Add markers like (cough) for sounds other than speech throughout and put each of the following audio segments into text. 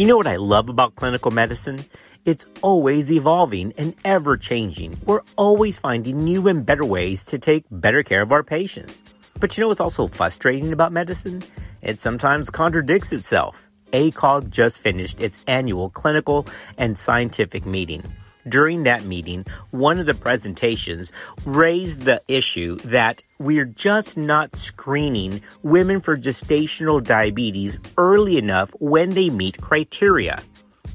You know what I love about clinical medicine? It's always evolving and ever changing. We're always finding new and better ways to take better care of our patients. But you know what's also frustrating about medicine? It sometimes contradicts itself. ACOG just finished its annual clinical and scientific meeting. During that meeting, one of the presentations raised the issue that we're just not screening women for gestational diabetes early enough when they meet criteria.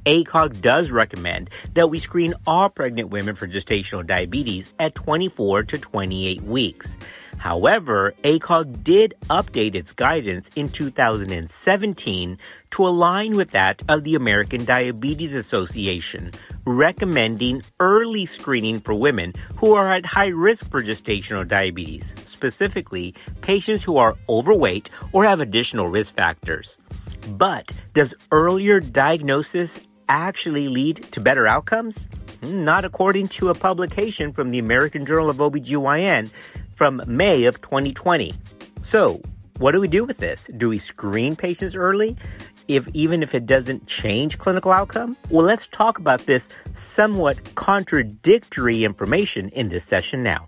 ACOG does recommend that we screen all pregnant women for gestational diabetes at 24 to 28 weeks. However, ACOG did update its guidance in 2017 to align with that of the American Diabetes Association, recommending early screening for women who are at high risk for gestational diabetes, specifically patients who are overweight or have additional risk factors. But does earlier diagnosis actually lead to better outcomes? Not according to a publication from the American Journal of OBGYN from May of 2020. So, what do we do with this? Do we screen patients early? If even if it doesn't change clinical outcome? Well, let's talk about this somewhat contradictory information in this session now.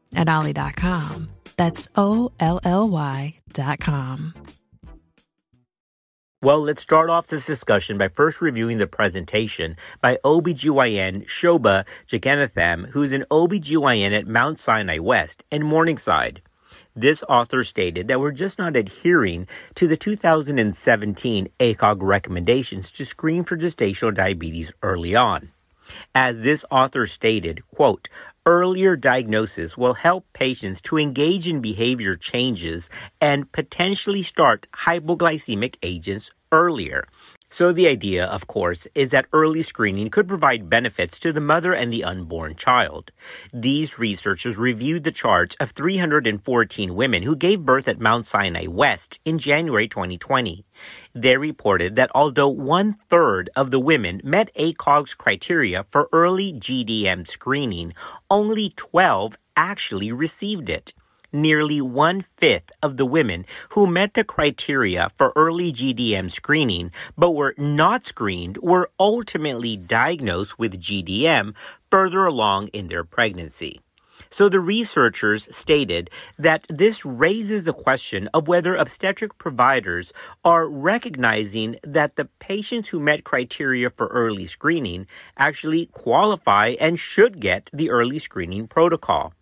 at Olly.com. That's O L L Y.com. Well, let's start off this discussion by first reviewing the presentation by OBGYN Shoba Jagannathan, who's an OBGYN at Mount Sinai West and Morningside. This author stated that we're just not adhering to the 2017 ACOG recommendations to screen for gestational diabetes early on. As this author stated, quote, Earlier diagnosis will help patients to engage in behavior changes and potentially start hypoglycemic agents earlier. So the idea, of course, is that early screening could provide benefits to the mother and the unborn child. These researchers reviewed the charts of 314 women who gave birth at Mount Sinai West in January 2020. They reported that although one third of the women met ACOG's criteria for early GDM screening, only 12 actually received it nearly one fifth of the women who met the criteria for early GDM screening but were not screened were ultimately diagnosed with GDM further along in their pregnancy. So the researchers stated that this raises the question of whether obstetric providers are recognizing that the patients who met criteria for early screening actually qualify and should get the early screening protocol.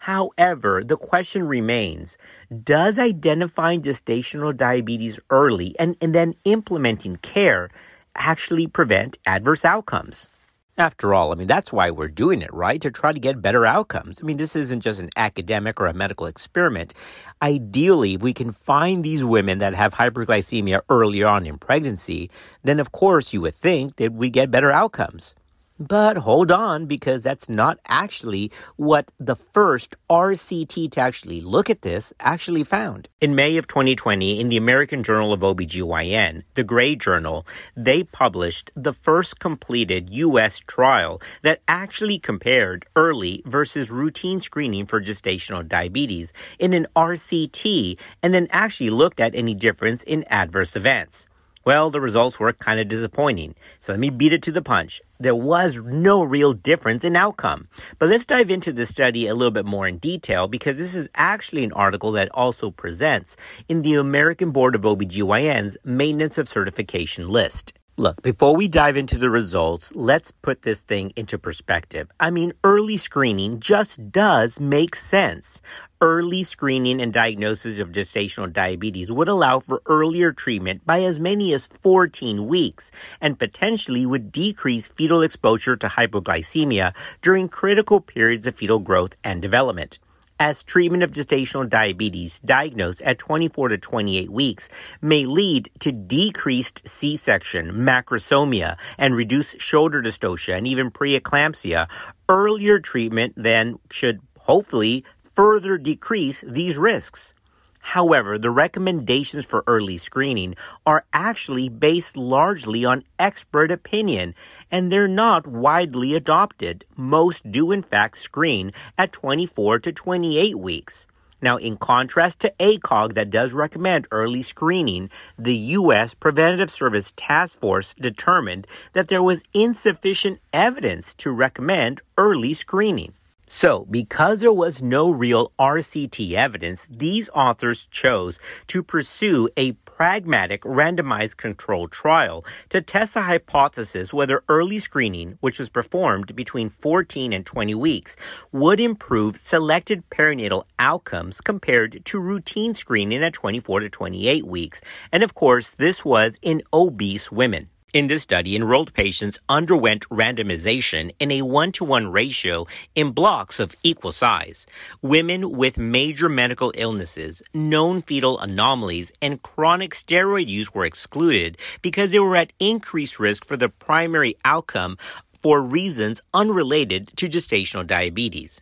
However, the question remains Does identifying gestational diabetes early and, and then implementing care actually prevent adverse outcomes? After all, I mean, that's why we're doing it, right? To try to get better outcomes. I mean, this isn't just an academic or a medical experiment. Ideally, if we can find these women that have hyperglycemia earlier on in pregnancy, then of course you would think that we get better outcomes. But hold on, because that's not actually what the first RCT to actually look at this actually found. In May of 2020, in the American Journal of OBGYN, the Gray Journal, they published the first completed U.S. trial that actually compared early versus routine screening for gestational diabetes in an RCT and then actually looked at any difference in adverse events. Well, the results were kind of disappointing. So let me beat it to the punch. There was no real difference in outcome. But let's dive into the study a little bit more in detail because this is actually an article that also presents in the American Board of OBGYN's Maintenance of Certification list. Look, before we dive into the results, let's put this thing into perspective. I mean, early screening just does make sense. Early screening and diagnosis of gestational diabetes would allow for earlier treatment by as many as 14 weeks and potentially would decrease fetal exposure to hypoglycemia during critical periods of fetal growth and development. As treatment of gestational diabetes diagnosed at 24 to 28 weeks may lead to decreased C-section, macrosomia, and reduced shoulder dystocia and even preeclampsia, earlier treatment then should hopefully further decrease these risks. However, the recommendations for early screening are actually based largely on expert opinion, and they're not widely adopted. Most do in fact screen at 24 to 28 weeks. Now, in contrast to ACOG that does recommend early screening, the U.S. Preventative Service Task Force determined that there was insufficient evidence to recommend early screening. So, because there was no real RCT evidence, these authors chose to pursue a pragmatic randomized controlled trial to test the hypothesis whether early screening, which was performed between 14 and 20 weeks, would improve selected perinatal outcomes compared to routine screening at 24 to 28 weeks. And of course, this was in obese women. In this study, enrolled patients underwent randomization in a one to one ratio in blocks of equal size. Women with major medical illnesses, known fetal anomalies, and chronic steroid use were excluded because they were at increased risk for the primary outcome for reasons unrelated to gestational diabetes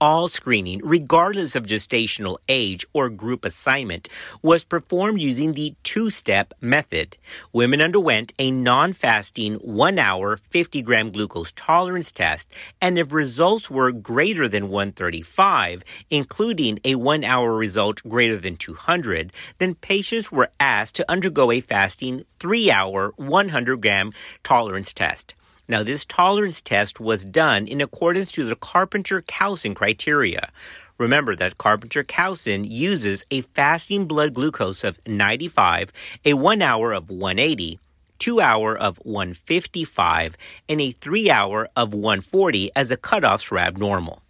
all screening, regardless of gestational age or group assignment, was performed using the two step method. Women underwent a non fasting one hour 50 gram glucose tolerance test, and if results were greater than 135, including a one hour result greater than 200, then patients were asked to undergo a fasting three hour 100 gram tolerance test. Now, this tolerance test was done in accordance to the Carpenter-Coustan criteria. Remember that Carpenter-Coustan uses a fasting blood glucose of 95, a 1 hour of 180, 2 hour of 155, and a 3 hour of 140 as the cutoffs for abnormal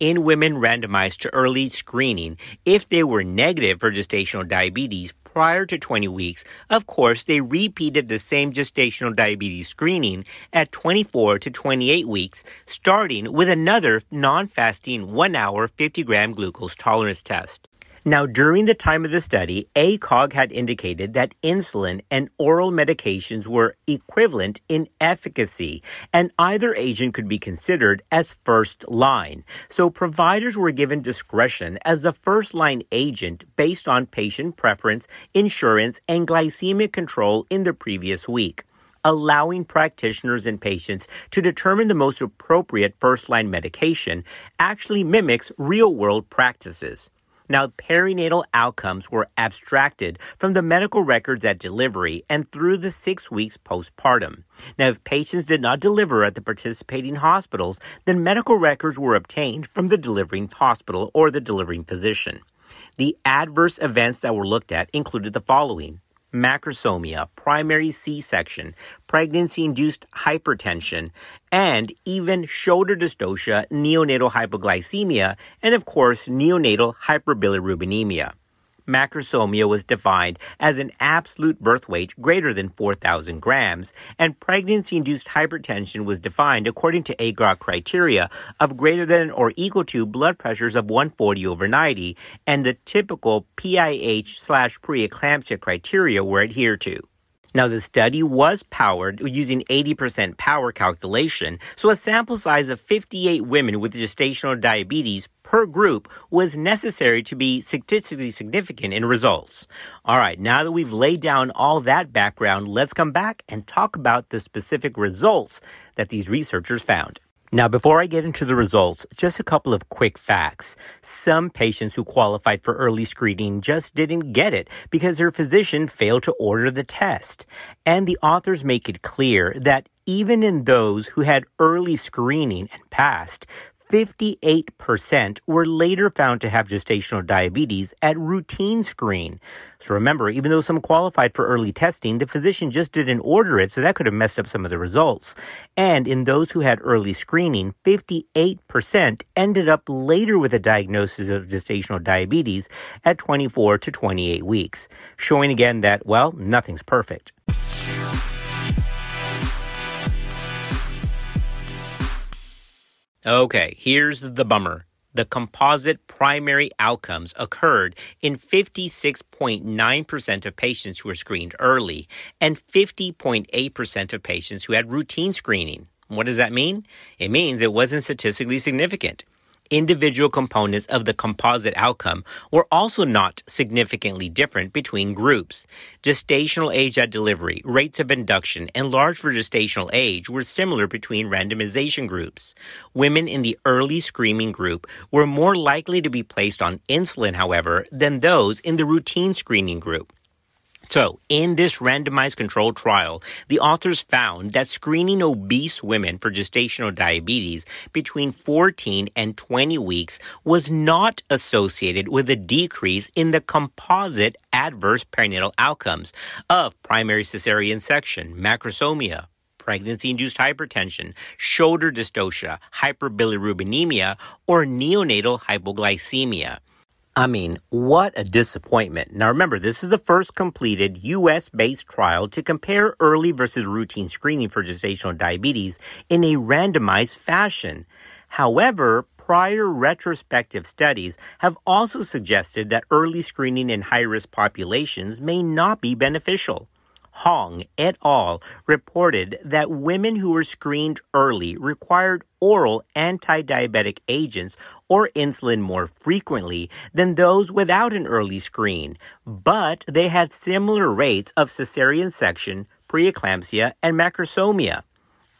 in women randomized to early screening if they were negative for gestational diabetes prior to 20 weeks, of course, they repeated the same gestational diabetes screening at 24 to 28 weeks, starting with another non-fasting one hour 50 gram glucose tolerance test. Now, during the time of the study, ACOG had indicated that insulin and oral medications were equivalent in efficacy, and either agent could be considered as first line. So providers were given discretion as the first line agent based on patient preference, insurance, and glycemic control in the previous week allowing practitioners and patients to determine the most appropriate first line medication actually mimics real world practices. Now, perinatal outcomes were abstracted from the medical records at delivery and through the six weeks postpartum. Now, if patients did not deliver at the participating hospitals, then medical records were obtained from the delivering hospital or the delivering physician. The adverse events that were looked at included the following macrosomia, primary C-section, pregnancy-induced hypertension, and even shoulder dystocia, neonatal hypoglycemia, and of course, neonatal hyperbilirubinemia macrosomia was defined as an absolute birth weight greater than 4,000 grams, and pregnancy induced hypertension was defined according to ACOG criteria of greater than or equal to blood pressures of 140 over 90, and the typical PIH slash preeclampsia criteria were adhered to. Now, the study was powered using 80% power calculation, so a sample size of 58 women with gestational diabetes per group was necessary to be statistically significant in results. All right, now that we've laid down all that background, let's come back and talk about the specific results that these researchers found. Now, before I get into the results, just a couple of quick facts. Some patients who qualified for early screening just didn't get it because their physician failed to order the test. And the authors make it clear that even in those who had early screening and passed, 58% were later found to have gestational diabetes at routine screen. So remember, even though some qualified for early testing, the physician just didn't order it, so that could have messed up some of the results. And in those who had early screening, 58% ended up later with a diagnosis of gestational diabetes at 24 to 28 weeks, showing again that, well, nothing's perfect. Okay, here's the bummer. the composite primary outcomes occurred in 56.9% of patients who were screened early and 50.8% of patients who had routine screening. What does that mean? It means it wasn't statistically significant individual components of the composite outcome were also not significantly different between groups. Gestational age at delivery, rates of induction, and large for gestational age were similar between randomization groups. Women in the early screening group were more likely to be placed on insulin, however, than those in the routine screening group. So, in this randomized controlled trial, the authors found that screening obese women for gestational diabetes between 14 and 20 weeks was not associated with a decrease in the composite adverse perinatal outcomes of primary cesarean section, macrosomia, pregnancy induced hypertension, shoulder dystocia, hyperbilirubinemia, or neonatal hypoglycemia. I mean, what a disappointment. Now remember, this is the first completed US based trial to compare early versus routine screening for gestational diabetes in a randomized fashion. However, prior retrospective studies have also suggested that early screening in high risk populations may not be beneficial. Hong et al. reported that women who were screened early required oral anti-diabetic agents or insulin more frequently than those without an early screen, but they had similar rates of cesarean section, preeclampsia, and macrosomia.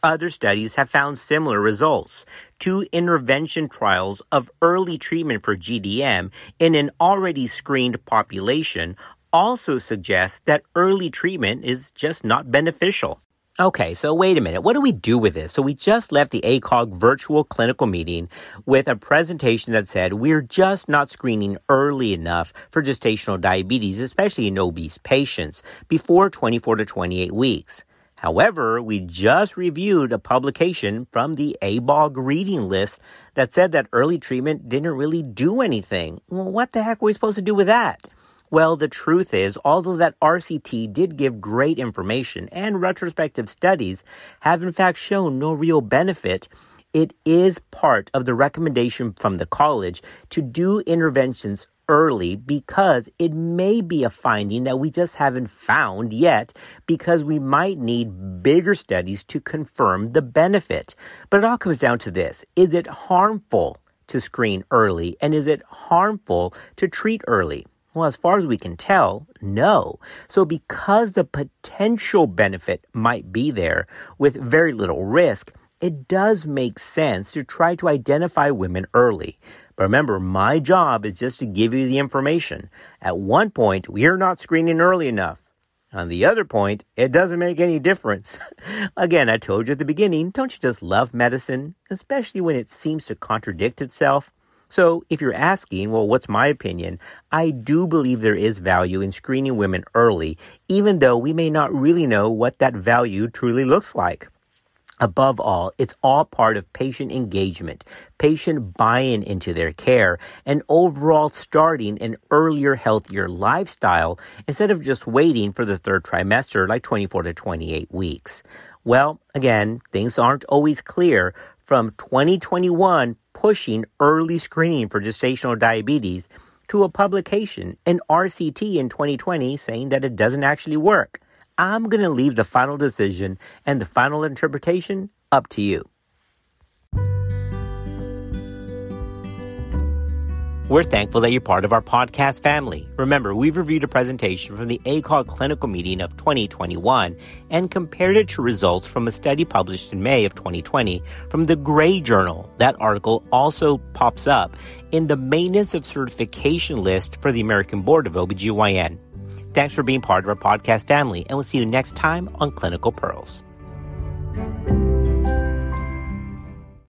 Other studies have found similar results. Two intervention trials of early treatment for GDM in an already screened population also suggests that early treatment is just not beneficial. Okay, so wait a minute. What do we do with this? So we just left the ACOG virtual clinical meeting with a presentation that said we're just not screening early enough for gestational diabetes, especially in obese patients, before 24 to 28 weeks. However, we just reviewed a publication from the ABOG reading list that said that early treatment didn't really do anything. Well, what the heck are we supposed to do with that? Well, the truth is, although that RCT did give great information and retrospective studies have in fact shown no real benefit, it is part of the recommendation from the college to do interventions early because it may be a finding that we just haven't found yet because we might need bigger studies to confirm the benefit. But it all comes down to this. Is it harmful to screen early and is it harmful to treat early? Well, as far as we can tell, no. So because the potential benefit might be there with very little risk, it does make sense to try to identify women early. But remember, my job is just to give you the information. At one point, we are not screening early enough. On the other point, it doesn't make any difference. (laughs) Again, I told you at the beginning, don't you just love medicine, especially when it seems to contradict itself? So, if you're asking, well, what's my opinion? I do believe there is value in screening women early, even though we may not really know what that value truly looks like. Above all, it's all part of patient engagement, patient buy-in into their care, and overall starting an earlier, healthier lifestyle instead of just waiting for the third trimester like 24 to 28 weeks. Well, again, things aren't always clear. From 2021, pushing early screening for gestational diabetes to a publication in RCT in 2020 saying that it doesn't actually work. I'm going to leave the final decision and the final interpretation up to you. We're thankful that you're part of our podcast family. Remember, we've reviewed a presentation from the ACOG clinical meeting of 2021 and compared it to results from a study published in May of 2020 from the Gray Journal. That article also pops up in the maintenance of certification list for the American Board of OBGYN. Thanks for being part of our podcast family, and we'll see you next time on Clinical Pearls.